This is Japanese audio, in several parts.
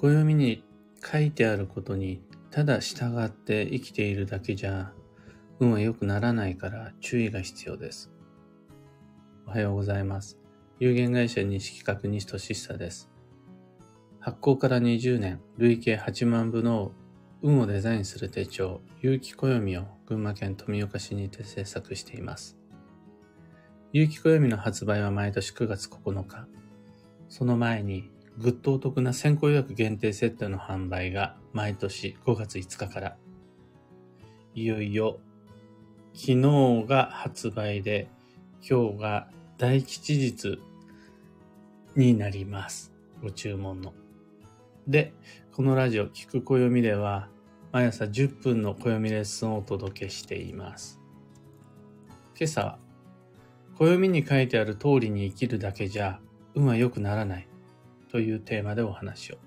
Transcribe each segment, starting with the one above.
暦に書いてあることにただ従って生きているだけじゃ運は良くならないから注意が必要です。おはようございます。有限会社西企画西俊久です。発行から20年、累計8万部の運をデザインする手帳、有機暦を群馬県富岡市にて制作しています。有機暦の発売は毎年9月9日。その前に、ぐっとお得な先行予約限定セットの販売が毎年5月5日から。いよいよ、昨日が発売で、今日が大吉日になります。ご注文の。で、このラジオ、聞く暦では、毎朝10分の暦レッスンをお届けしています。今朝は、暦に書いてある通りに生きるだけじゃ、運は良くならないというテーマでお話を。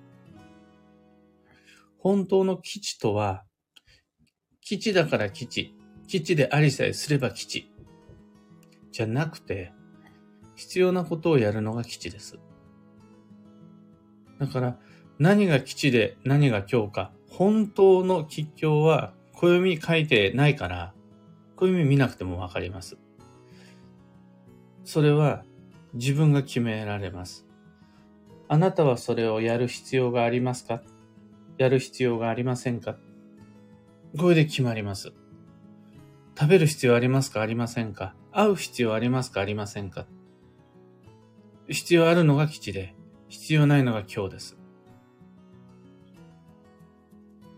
本当の基地とは、基地だから基地、基地でありさえすれば基地、じゃなくて、必要なことをやるのが基地です。だから、何が基地で何が今日か、本当の吉凶は暦書いてないから、暦見なくてもわかります。それは自分が決められます。あなたはそれをやる必要がありますか？やる必要がありませんか？これで決まります。食べる必要ありますか？ありませんか？会う必要ありますか？ありませんか？必要あるのが基地で、必要ないのが今日です。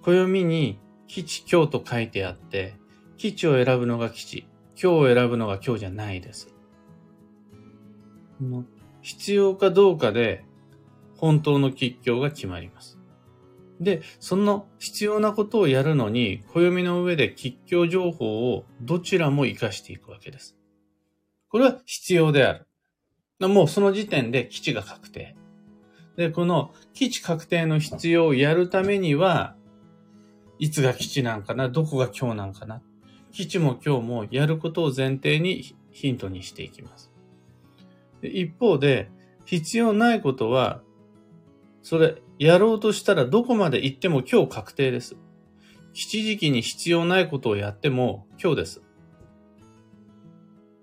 暦に基地今日と書いてあって、基地を選ぶのが基地、今日を選ぶのが今日じゃないです。必要かどうかで本当の吉凶が決まります。で、その必要なことをやるのに、暦の上で吉凶情報をどちらも活かしていくわけです。これは必要である。もうその時点で基地が確定。で、この基地確定の必要をやるためには、いつが基地なんかなどこが今日なんかな基地も今日もやることを前提にヒントにしていきます。一方で、必要ないことは、それ、やろうとしたらどこまで行っても今日確定です。基地時期に必要ないことをやっても今日です。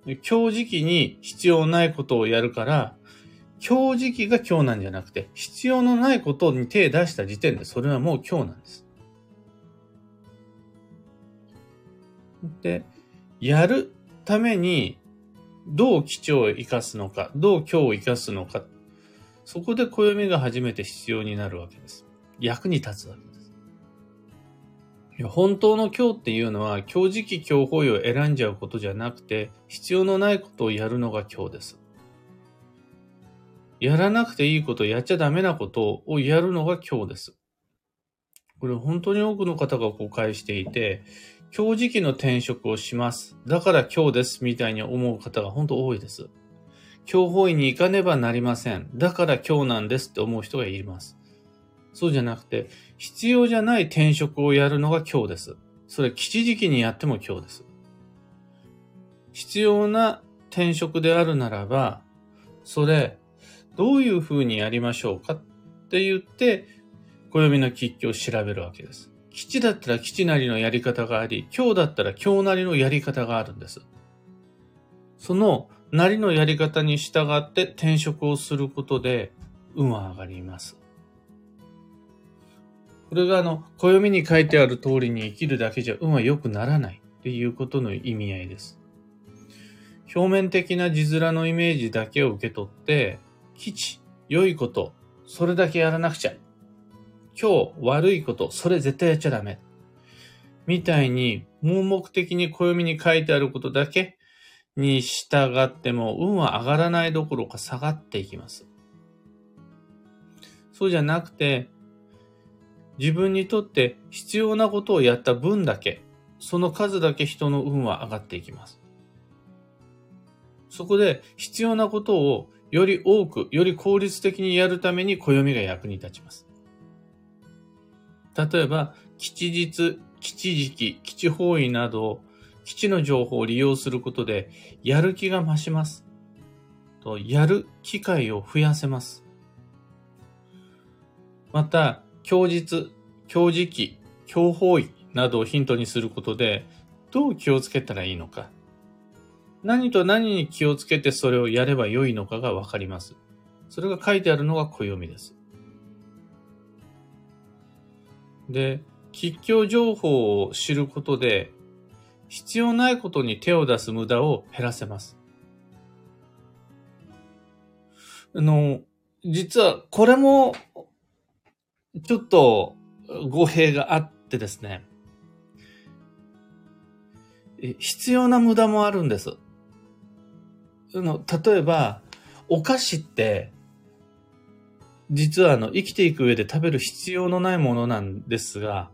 今日時期に必要ないことをやるから、今日時期が今日なんじゃなくて、必要のないことに手を出した時点でそれはもう今日なんです。で、やるためにどう基地を生かすのか、どう今日を生かすのか、そこで暦が初めて必要になるわけです。役に立つわけです。いや本当の今日っていうのは、今日時期今日方位を選んじゃうことじゃなくて、必要のないことをやるのが今日です。やらなくていいこと、やっちゃダメなことをやるのが今日です。これ本当に多くの方が誤解していて、今日時期の転職をします。だから今日です。みたいに思う方が本当多いです。今日方位に行かねばなりません。だから今日なんですって思う人がいます。そうじゃなくて、必要じゃない転職をやるのが今日です。それ吉時期にやっても今日です。必要な転職であるならば、それ、どういうふうにやりましょうかって言って、暦の吉居を調べるわけです。基地だったら基地なりのやり方があり、今日だったら今日なりのやり方があるんです。そのなりのやり方に従って転職をすることで運は上がります。これがあの、暦に書いてある通りに生きるだけじゃ運は良くならないっていうことの意味合いです。表面的な字面のイメージだけを受け取って、基地、良いこと、それだけやらなくちゃ今日悪いこと、それ絶対やっちゃダメ。みたいに、盲目的に暦に書いてあることだけに従っても、運は上がらないどころか下がっていきます。そうじゃなくて、自分にとって必要なことをやった分だけ、その数だけ人の運は上がっていきます。そこで必要なことをより多く、より効率的にやるために暦が役に立ちます。例えば、基地日、基地時期、基地方位など、基地の情報を利用することで、やる気が増します。と、やる機会を増やせます。また、供述、供時期、供方位などをヒントにすることで、どう気をつけたらいいのか。何と何に気をつけてそれをやればよいのかがわかります。それが書いてあるのが暦です。で、吉祥情報を知ることで、必要ないことに手を出す無駄を減らせます。あの、実はこれも、ちょっと語弊があってですね、必要な無駄もあるんです。の例えば、お菓子って、実はあの、生きていく上で食べる必要のないものなんですが、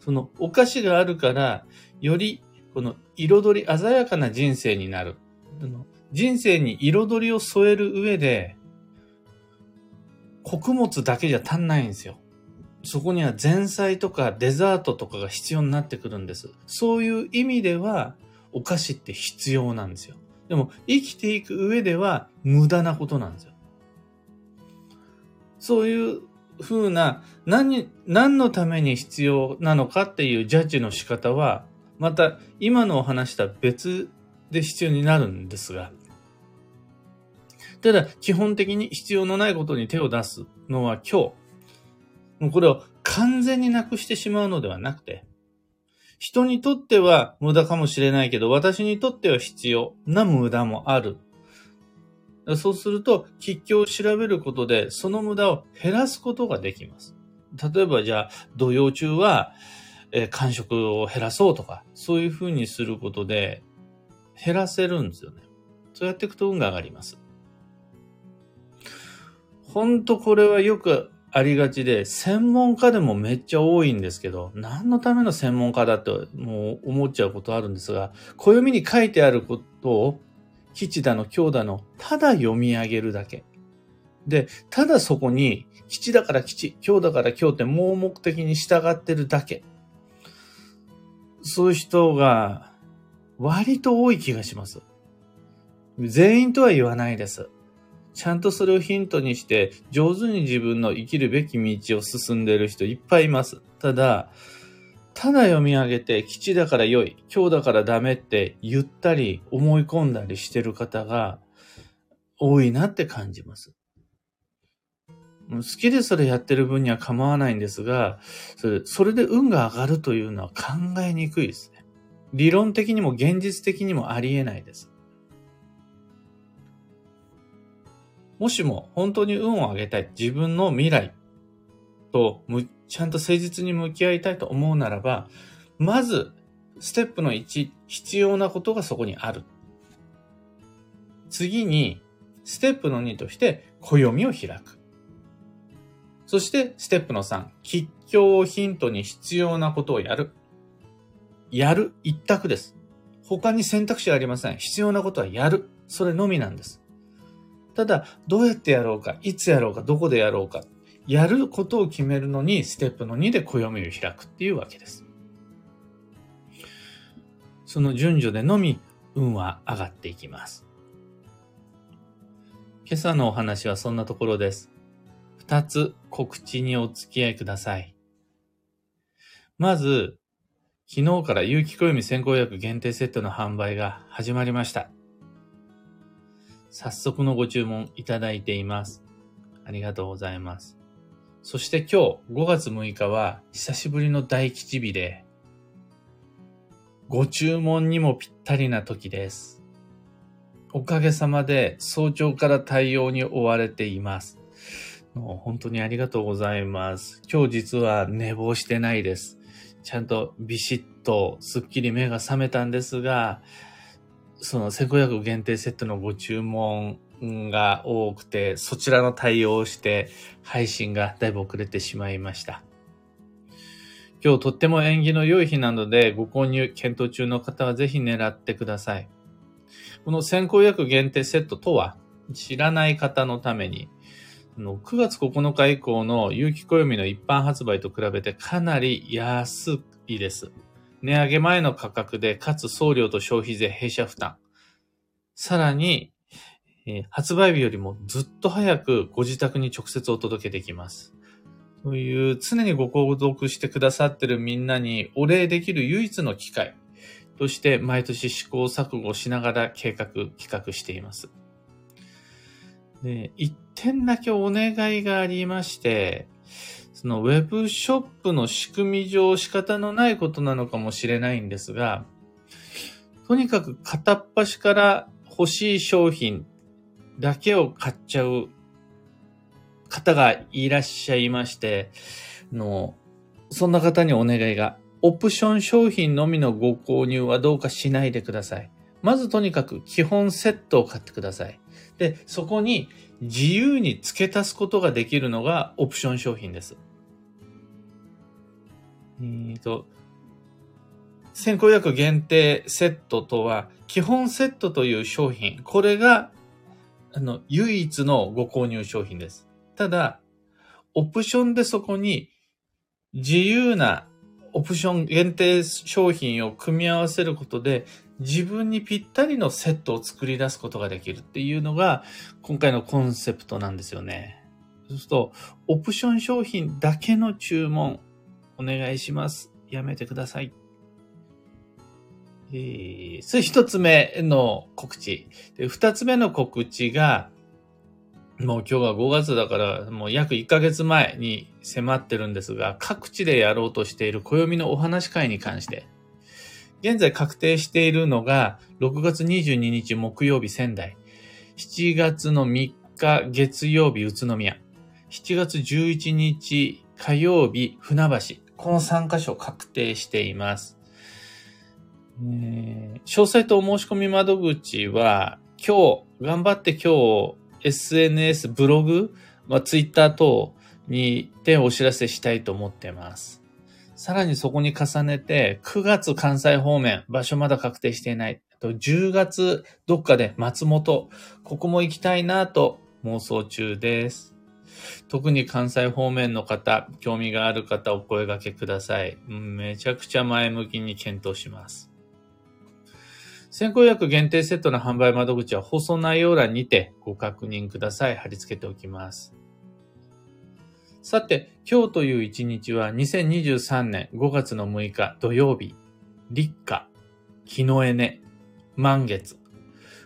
そのお菓子があるから、よりこの彩り鮮やかな人生になる。人生に彩りを添える上で、穀物だけじゃ足んないんですよ。そこには前菜とかデザートとかが必要になってくるんです。そういう意味では、お菓子って必要なんですよ。でも、生きていく上では無駄なことなんですよ。そういう風な、何、何のために必要なのかっていうジャッジの仕方は、また今のお話とは別で必要になるんですが、ただ、基本的に必要のないことに手を出すのは今日、もうこれを完全になくしてしまうのではなくて、人にとっては無駄かもしれないけど、私にとっては必要な無駄もある。そうすると、吉凶を調べることで、その無駄を減らすことができます。例えば、じゃあ、土曜中は、えー、間食を減らそうとか、そういうふうにすることで、減らせるんですよね。そうやっていくと運が上がります。ほんとこれはよくありがちで、専門家でもめっちゃ多いんですけど、何のための専門家だってもう思っちゃうことあるんですが、暦に書いてあることを、吉だの強だの、ただ読み上げるだけ。で、ただそこに、吉だから吉、強だから強って盲目的に従ってるだけ。そういう人が割と多い気がします。全員とは言わないです。ちゃんとそれをヒントにして、上手に自分の生きるべき道を進んでいる人いっぱいいます。ただ、ただ読み上げて、基地だから良い、今日だからダメって言ったり、思い込んだりしてる方が多いなって感じます。好きでそれやってる分には構わないんですが、それそれで運が上がるというのは考えにくいですね。理論的にも現実的にもありえないです。もしも本当に運を上げたい、自分の未来とちゃんと誠実に向き合いたいと思うならば、まず、ステップの1、必要なことがそこにある。次に、ステップの2として、暦を開く。そして、ステップの3、吉祥をヒントに必要なことをやる。やる、一択です。他に選択肢はありません。必要なことはやる。それのみなんです。ただ、どうやってやろうか、いつやろうか、どこでやろうか、やることを決めるのに、ステップの2で暦を開くっていうわけです。その順序でのみ、運は上がっていきます。今朝のお話はそんなところです。二つ告知にお付き合いください。まず、昨日から有機暦先行薬限定セットの販売が始まりました。早速のご注文いただいています。ありがとうございます。そして今日5月6日は久しぶりの大吉日で、ご注文にもぴったりな時です。おかげさまで早朝から対応に追われています。もう本当にありがとうございます。今日実は寝坊してないです。ちゃんとビシッとすっきり目が覚めたんですが、その1500限定セットのご注文が多くて、そちらの対応をして配信がだいぶ遅れてしまいました。今日とっても縁起の良い日なのでご購入検討中の方はぜひ狙ってください。この先行予約限定セットとは知らない方のために9月9日以降の有機暦の一般発売と比べてかなり安いです。値上げ前の価格で、かつ送料と消費税弊社負担。さらに、発売日よりもずっと早くご自宅に直接お届けできます。そういう常にご購読してくださってるみんなにお礼できる唯一の機会として毎年試行錯誤しながら計画、企画しています。で、一点だけお願いがありまして、そのウェブショップの仕組み上仕方のないことなのかもしれないんですが、とにかく片っ端から欲しい商品だけを買っちゃう方がいらっしゃいまして、の、そんな方にお願いが、オプション商品のみのご購入はどうかしないでください。まずとにかく基本セットを買ってください。で、そこに自由に付け足すことができるのがオプション商品です。えーと、先行薬限定セットとは、基本セットという商品、これが、あの、唯一のご購入商品です。ただ、オプションでそこに自由なオプション限定商品を組み合わせることで自分にぴったりのセットを作り出すことができるっていうのが今回のコンセプトなんですよね。そうすると、オプション商品だけの注文お願いします。やめてください。えー、それ一つ目の告知。で、二つ目の告知が、もう今日は5月だから、もう約1ヶ月前に迫ってるんですが、各地でやろうとしている暦のお話会に関して、現在確定しているのが、6月22日木曜日仙台、7月の3日月曜日宇都宮、7月11日火曜日船橋、この3カ所確定しています。えー、詳細とお申し込み窓口は、今日、頑張って今日、SNS、ブログ、まあ、ツイッター等にてお知らせしたいと思っています。さらにそこに重ねて、9月関西方面、場所まだ確定していない。あと10月どっかで松本、ここも行きたいなと妄想中です。特に関西方面の方、興味がある方お声掛けください。めちゃくちゃ前向きに検討します。先行薬限定セットの販売窓口は放送内容欄にてご確認ください。貼り付けておきます。さて、今日という一日は2023年5月の6日土曜日、立夏、日のエネ、満月、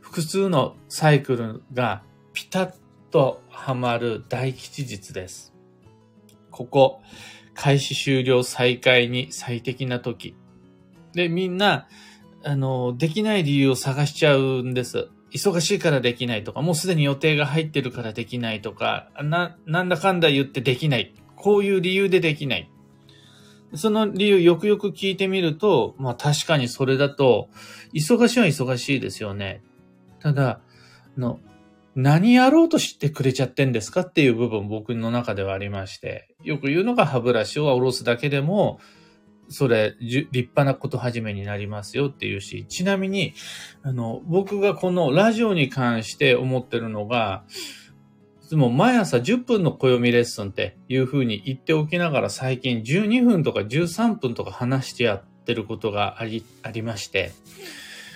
複数のサイクルがピタッとはまる大吉日です。ここ、開始終了再開に最適な時。で、みんな、あの、できない理由を探しちゃうんです。忙しいからできないとか、もうすでに予定が入ってるからできないとか、な、なんだかんだ言ってできない。こういう理由でできない。その理由よくよく聞いてみると、まあ確かにそれだと、忙しいは忙しいですよね。ただ、の、何やろうとしてくれちゃってんですかっていう部分僕の中ではありまして、よく言うのが歯ブラシを下ろすだけでも、それ、立派なこと始めになりますよっていうし、ちなみに、あの、僕がこのラジオに関して思ってるのが、いつも毎朝10分の暦レッスンっていう風に言っておきながら最近12分とか13分とか話してやってることがあり、ありまして、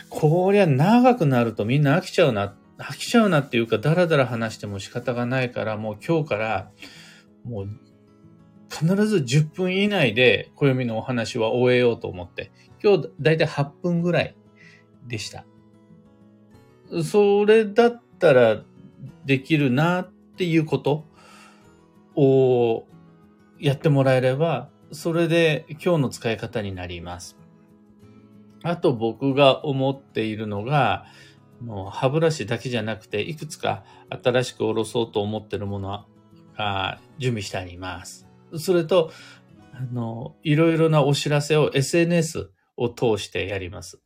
こりゃ長くなるとみんな飽きちゃうな、飽きちゃうなっていうか、だらだら話しても仕方がないから、もう今日から、もう必ず10分以内で暦のお話は終えようと思って、今日だいたい8分ぐらいでした。それだったらできるなっていうことをやってもらえれば、それで今日の使い方になります。あと僕が思っているのが、もう歯ブラシだけじゃなくて、いくつか新しくおろそうと思ってるものが準備してあります。それと、あの、いろいろなお知らせを SNS を通してやります。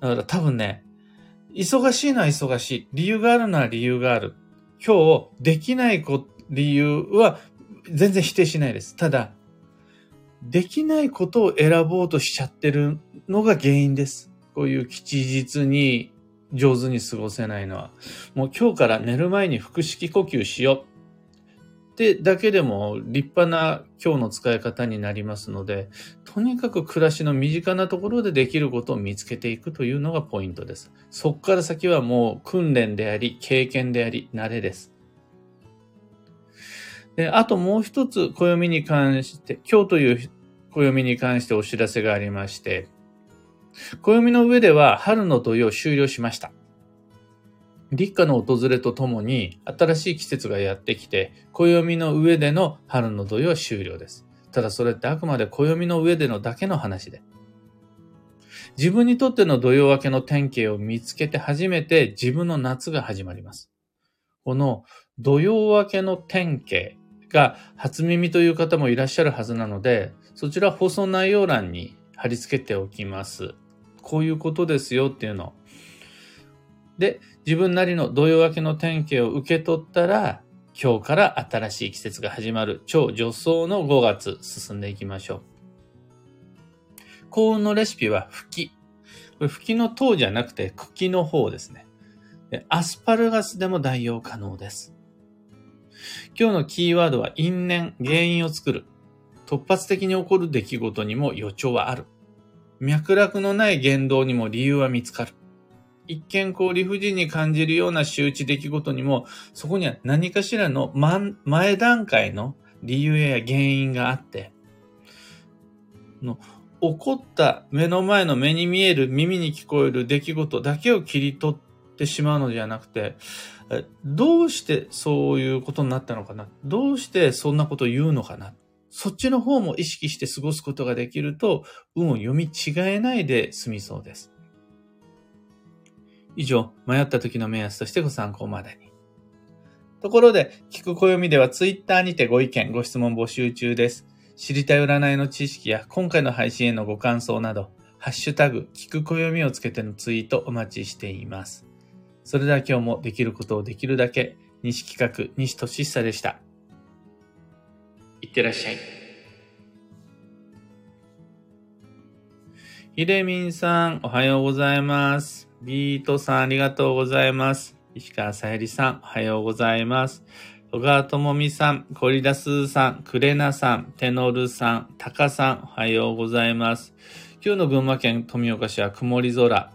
だから多分ね、忙しいのは忙しい。理由があるのは理由がある。今日できない理由は全然否定しないです。ただ、できないことを選ぼうとしちゃってるのが原因です。こういう吉日に上手に過ごせないのは。もう今日から寝る前に腹式呼吸しよう。ってだけでも立派な今日の使い方になりますので、とにかく暮らしの身近なところでできることを見つけていくというのがポイントです。そこから先はもう訓練であり、経験であり、慣れです。で、あともう一つ暦に関して、今日という暦に関してお知らせがありまして、暦の上では春の土曜終了しました。立夏の訪れとともに新しい季節がやってきて、暦の上での春の土曜終了です。ただそれってあくまで暦の上でのだけの話で。自分にとっての土曜明けの典型を見つけて初めて自分の夏が始まります。この土曜明けの典型が初耳という方もいらっしゃるはずなので、そちら放送内容欄に貼り付けておきます。こういうことですよっていうの。で、自分なりの土曜明けの典型を受け取ったら、今日から新しい季節が始まる超助走の5月進んでいきましょう。幸運のレシピは吹き。これ吹きの塔じゃなくて茎の方ですね。アスパルガスでも代用可能です。今日のキーワードは因縁、原因を作る。突発的に起こる出来事にも予兆はある。脈絡のない言動にも理由は見つかる。一見こう理不尽に感じるような周知出来事にも、そこには何かしらの前段階の理由や原因があって、の起こった目の前の目に見える耳に聞こえる出来事だけを切り取ってしまうのではなくて、どうしてそういうことになったのかな？どうしてそんなことを言うのかな？そっちの方も意識して過ごすことができると、運を読み違えないで済みそうです。以上、迷った時の目安としてご参考までに。ところで、聞く暦ではツイッターにてご意見、ご質問募集中です。知りたい占いの知識や今回の配信へのご感想など、ハッシュタグ、聞く暦をつけてのツイートお待ちしています。それでは今日もできることをできるだけ、西企画、西俊久でした。いってらっしゃい。ひでみんさん、おはようございます。ビートさん、ありがとうございます。石川さゆりさん、おはようございます。小川智美さん、コリダスーさん、クレナさん、テノルさん、タカさん、おはようございます。今日の群馬県富岡市は曇り空。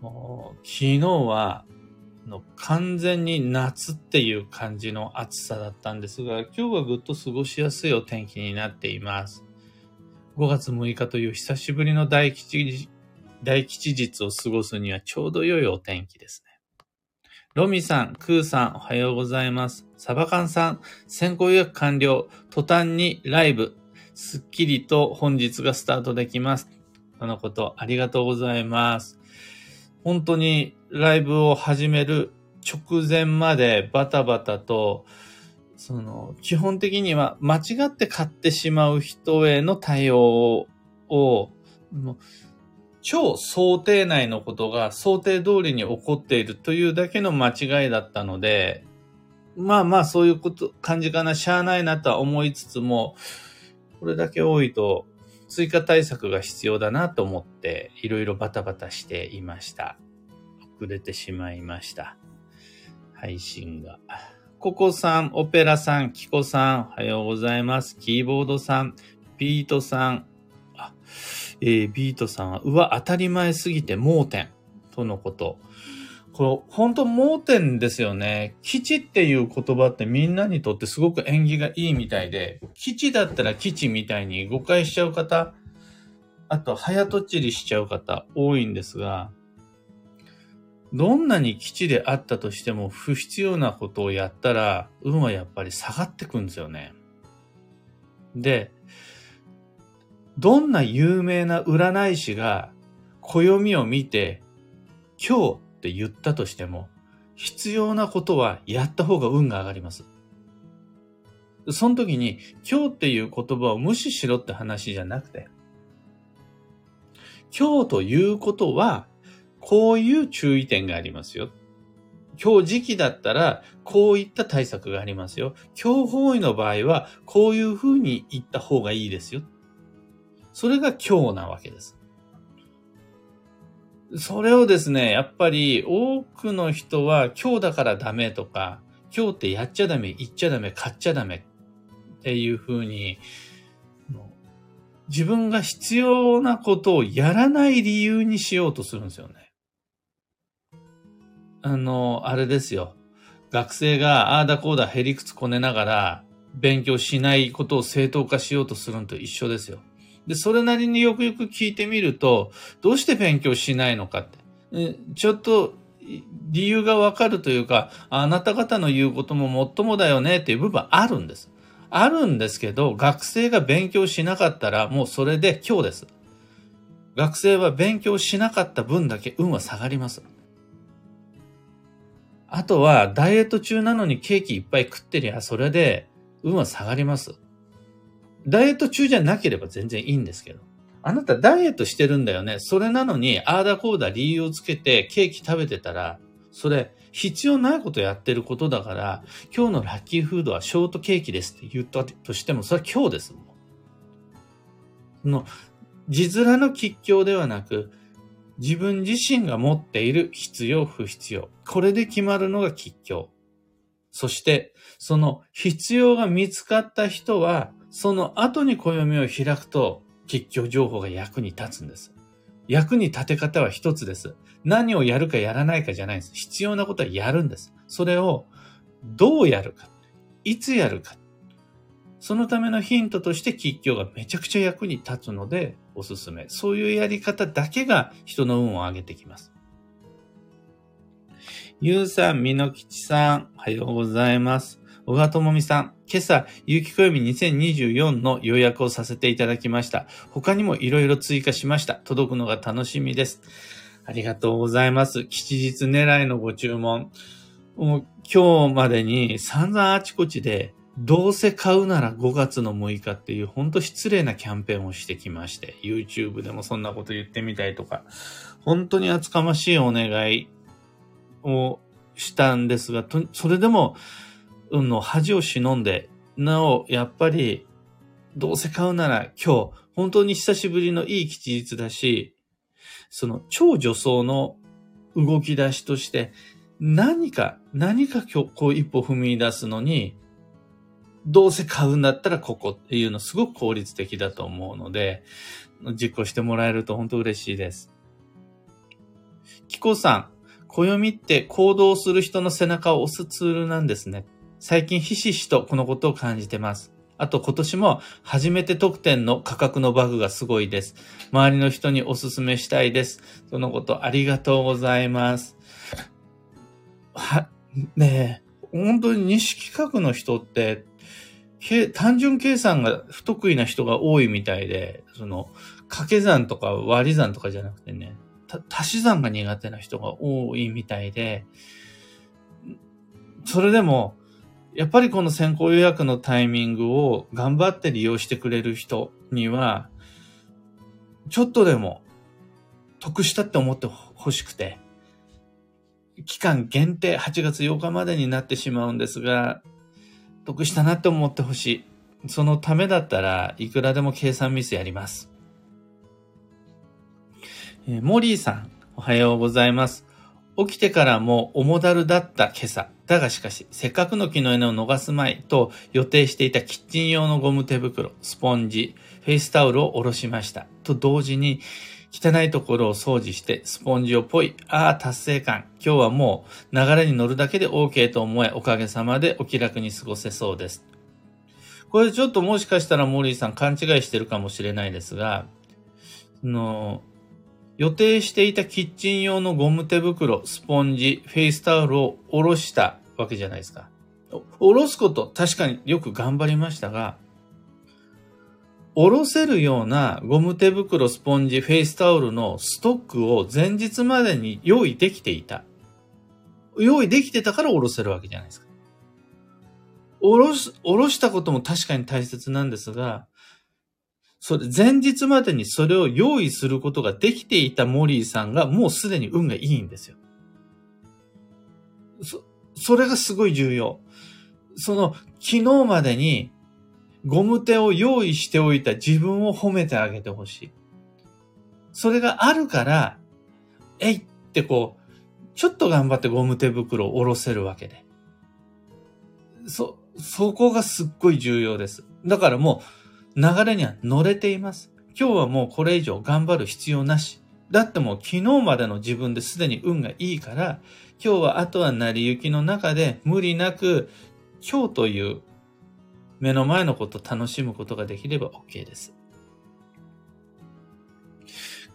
昨日は完全に夏っていう感じの暑さだったんですが、今日はぐっと過ごしやすいお天気になっています。5月6日という久しぶりの大吉大吉日を過ごすにはちょうど良いお天気ですね。ロミさん、クーさん、おはようございます。サバカンさん、先行予約完了。途端にライブ、すっきりと本日がスタートできます。とのこと、ありがとうございます。本当にライブを始める直前までバタバタと、その、基本的には間違って買ってしまう人への対応を、超想定内のことが想定通りに起こっているというだけの間違いだったので、まあまあそういうこと、感じかな、しゃあないなとは思いつつも、これだけ多いと追加対策が必要だなと思っていろいろバタバタしていました。遅れてしまいました。配信が。ココさん、オペラさん、キコさん、おはようございます。キーボードさん、ビートさん、あえー、ビートさんは、うわ、当たり前すぎて盲点とのこと。これ、本当盲点ですよね。基地っていう言葉ってみんなにとってすごく縁起がいいみたいで、基地だったら基地みたいに誤解しちゃう方、あと早とちりしちゃう方多いんですが、どんなに基地であったとしても不必要なことをやったら、運はやっぱり下がってくんですよね。で、どんな有名な占い師が暦を見て、今日って言ったとしても、必要なことはやった方が運が上がります。その時に、今日っていう言葉を無視しろって話じゃなくて、今日ということは、こういう注意点がありますよ。今日時期だったら、こういった対策がありますよ。今日方位の場合は、こういうふうに言った方がいいですよ。それが今日なわけです。それをですね、やっぱり多くの人は今日だからダメとか、今日ってやっちゃダメ、言っちゃダメ、買っちゃダメっていうふうに、自分が必要なことをやらない理由にしようとするんですよね。あの、あれですよ。学生がああだこうだへりくつこねながら、勉強しないことを正当化しようとするのと一緒ですよ。で、それなりによくよく聞いてみると、どうして勉強しないのかって。ちょっと理由がわかるというか、あなた方の言うことももっともだよねっていう部分あるんです。あるんですけど、学生が勉強しなかったらもうそれで今日です。学生は勉強しなかった分だけ運は下がります。あとは、ダイエット中なのにケーキいっぱい食ってりゃ、それで運は下がります。ダイエット中じゃなければ全然いいんですけど。あなたダイエットしてるんだよね。それなのに、ああだこうだ理由をつけてケーキ食べてたら、それ必要ないことやってることだから、今日のラッキーフードはショートケーキですって言ったとしても、それは今日です。その、字面の吉凶ではなく、自分自身が持っている必要不必要。これで決まるのが吉凶。そして、その必要が見つかった人は、その後に暦を開くと、吉凶情報が役に立つんです。役に立て方は一つです。何をやるかやらないかじゃないんです。必要なことはやるんです。それをどうやるか、いつやるか。そのためのヒントとして吉凶がめちゃくちゃ役に立つのでおすすめ。そういうやり方だけが人の運を上げてきます。ゆうさん、みのきちさん、おはようございます。小川智美さん、今朝、有機暦2024の予約をさせていただきました。他にもいろいろ追加しました。届くのが楽しみです。ありがとうございます。吉日狙いのご注文。もう今日までに散々あちこちで、どうせ買うなら5月の6日っていうほんと失礼なキャンペーンをしてきまして、YouTube でもそんなこと言ってみたいとか、本当に厚かましいお願いをしたんですが、それでもの恥を忍んで、なお、やっぱり、どうせ買うなら今日、本当に久しぶりのいい吉日だし、その超女装の動き出しとして、何か、何か今日こう一歩踏み出すのに、どうせ買うんだったらここっていうのすごく効率的だと思うので、実行してもらえると本当嬉しいです。キコさん、暦って行動する人の背中を押すツールなんですね。最近ひしひしとこのことを感じてます。あと今年も初めて特典の価格のバグがすごいです。周りの人にお勧めしたいです。そのことありがとうございます。は、ねえ、本当に西企画の人って、単純計算が不得意な人が多いみたいで、その、掛け算とか割り算とかじゃなくてね、足し算が苦手な人が多いみたいで、それでも、やっぱりこの先行予約のタイミングを頑張って利用してくれる人には、ちょっとでも得したって思ってほしくて、期間限定8月8日までになってしまうんですが、得したなって思ってほしい。そのためだったらいくらでも計算ミスやります。えー、モリーさん、おはようございます。起きてからも重だるだった今朝。だがしかし、せっかくの木の枝を逃すまいと予定していたキッチン用のゴム手袋、スポンジ、フェイスタオルを下ろしました。と同時に、汚いところを掃除して、スポンジをぽい。ああ、達成感。今日はもう流れに乗るだけで OK と思え、おかげさまでお気楽に過ごせそうです。これちょっともしかしたらモリーさん勘違いしてるかもしれないですが、の、予定していたキッチン用のゴム手袋、スポンジ、フェイスタオルを下ろしたわけじゃないですか。下ろすこと確かによく頑張りましたが、下ろせるようなゴム手袋、スポンジ、フェイスタオルのストックを前日までに用意できていた。用意できてたから下ろせるわけじゃないですか。下ろす、下ろしたことも確かに大切なんですが、それ、前日までにそれを用意することができていたモリーさんがもうすでに運がいいんですよ。そ、それがすごい重要。その、昨日までにゴム手を用意しておいた自分を褒めてあげてほしい。それがあるから、えいってこう、ちょっと頑張ってゴム手袋を下ろせるわけで。そ、そこがすっごい重要です。だからもう、流れには乗れています。今日はもうこれ以上頑張る必要なし。だってもう昨日までの自分ですでに運がいいから、今日はあとは成り行きの中で無理なく今日という目の前のことを楽しむことができれば OK です。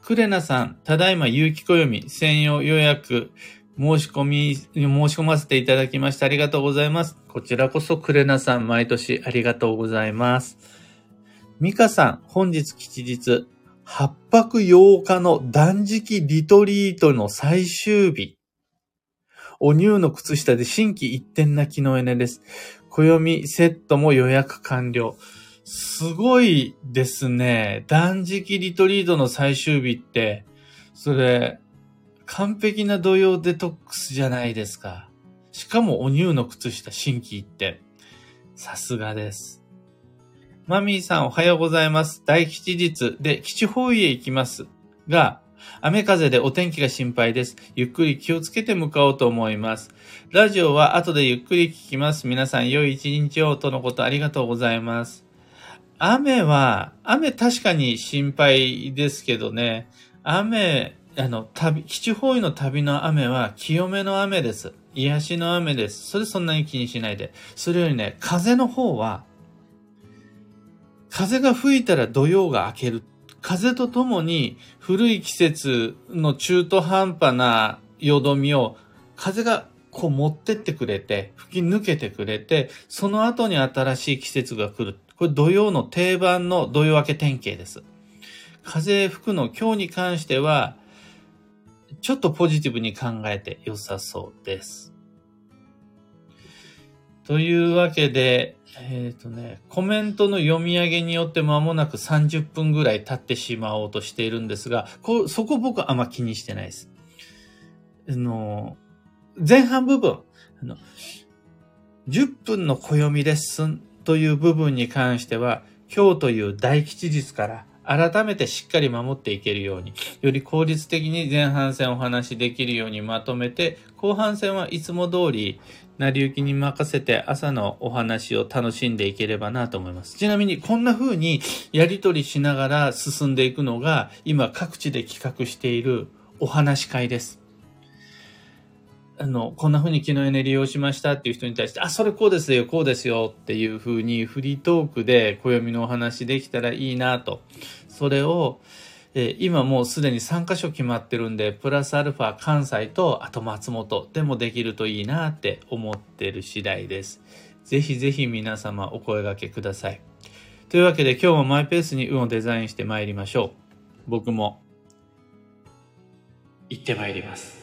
クレナさん、ただいま有機暦専用予約申し込み、申し込ませていただきましてありがとうございます。こちらこそクレナさん、毎年ありがとうございます。ミカさん、本日吉日、8泊8日の断食リトリートの最終日。お乳の靴下で新規一点な木のエネです。暦セットも予約完了。すごいですね。断食リトリートの最終日って、それ、完璧な土曜デトックスじゃないですか。しかもお乳の靴下新規って。さすがです。マミーさんおはようございます。大吉日で基地方位へ行きますが、雨風でお天気が心配です。ゆっくり気をつけて向かおうと思います。ラジオは後でゆっくり聞きます。皆さん良い一日をとのことありがとうございます。雨は、雨確かに心配ですけどね、雨、あの、旅、基地方位の旅の雨は清めの雨です。癒しの雨です。それそんなに気にしないで。それよりね、風の方は、風が吹いたら土曜が明ける。風とともに古い季節の中途半端なよどみを風がこう持ってってくれて、吹き抜けてくれて、その後に新しい季節が来る。これ土曜の定番の土曜明け典型です。風吹くの今日に関しては、ちょっとポジティブに考えて良さそうです。というわけで、えっ、ー、とね、コメントの読み上げによって間もなく30分ぐらい経ってしまおうとしているんですが、こそこ僕はあんま気にしてないです。あの、前半部分、あの10分の暦レッスンという部分に関しては、今日という大吉日から改めてしっかり守っていけるように、より効率的に前半戦お話しできるようにまとめて、後半戦はいつも通り、成り行きに任せて朝のお話を楽しんでいければなと思います。ちなみにこんな風にやりとりしながら進んでいくのが今各地で企画しているお話会です。あの、こんな風に昨日エネ利用しましたっていう人に対して、あ、それこうですよ、こうですよっていう風にフリートークで暦のお話できたらいいなと。それを、え今もうすでに3箇所決まってるんで、プラスアルファ関西と、あと松本でもできるといいなって思ってる次第です。ぜひぜひ皆様お声掛けください。というわけで今日もマイペースに運をデザインして参りましょう。僕も行って参ります。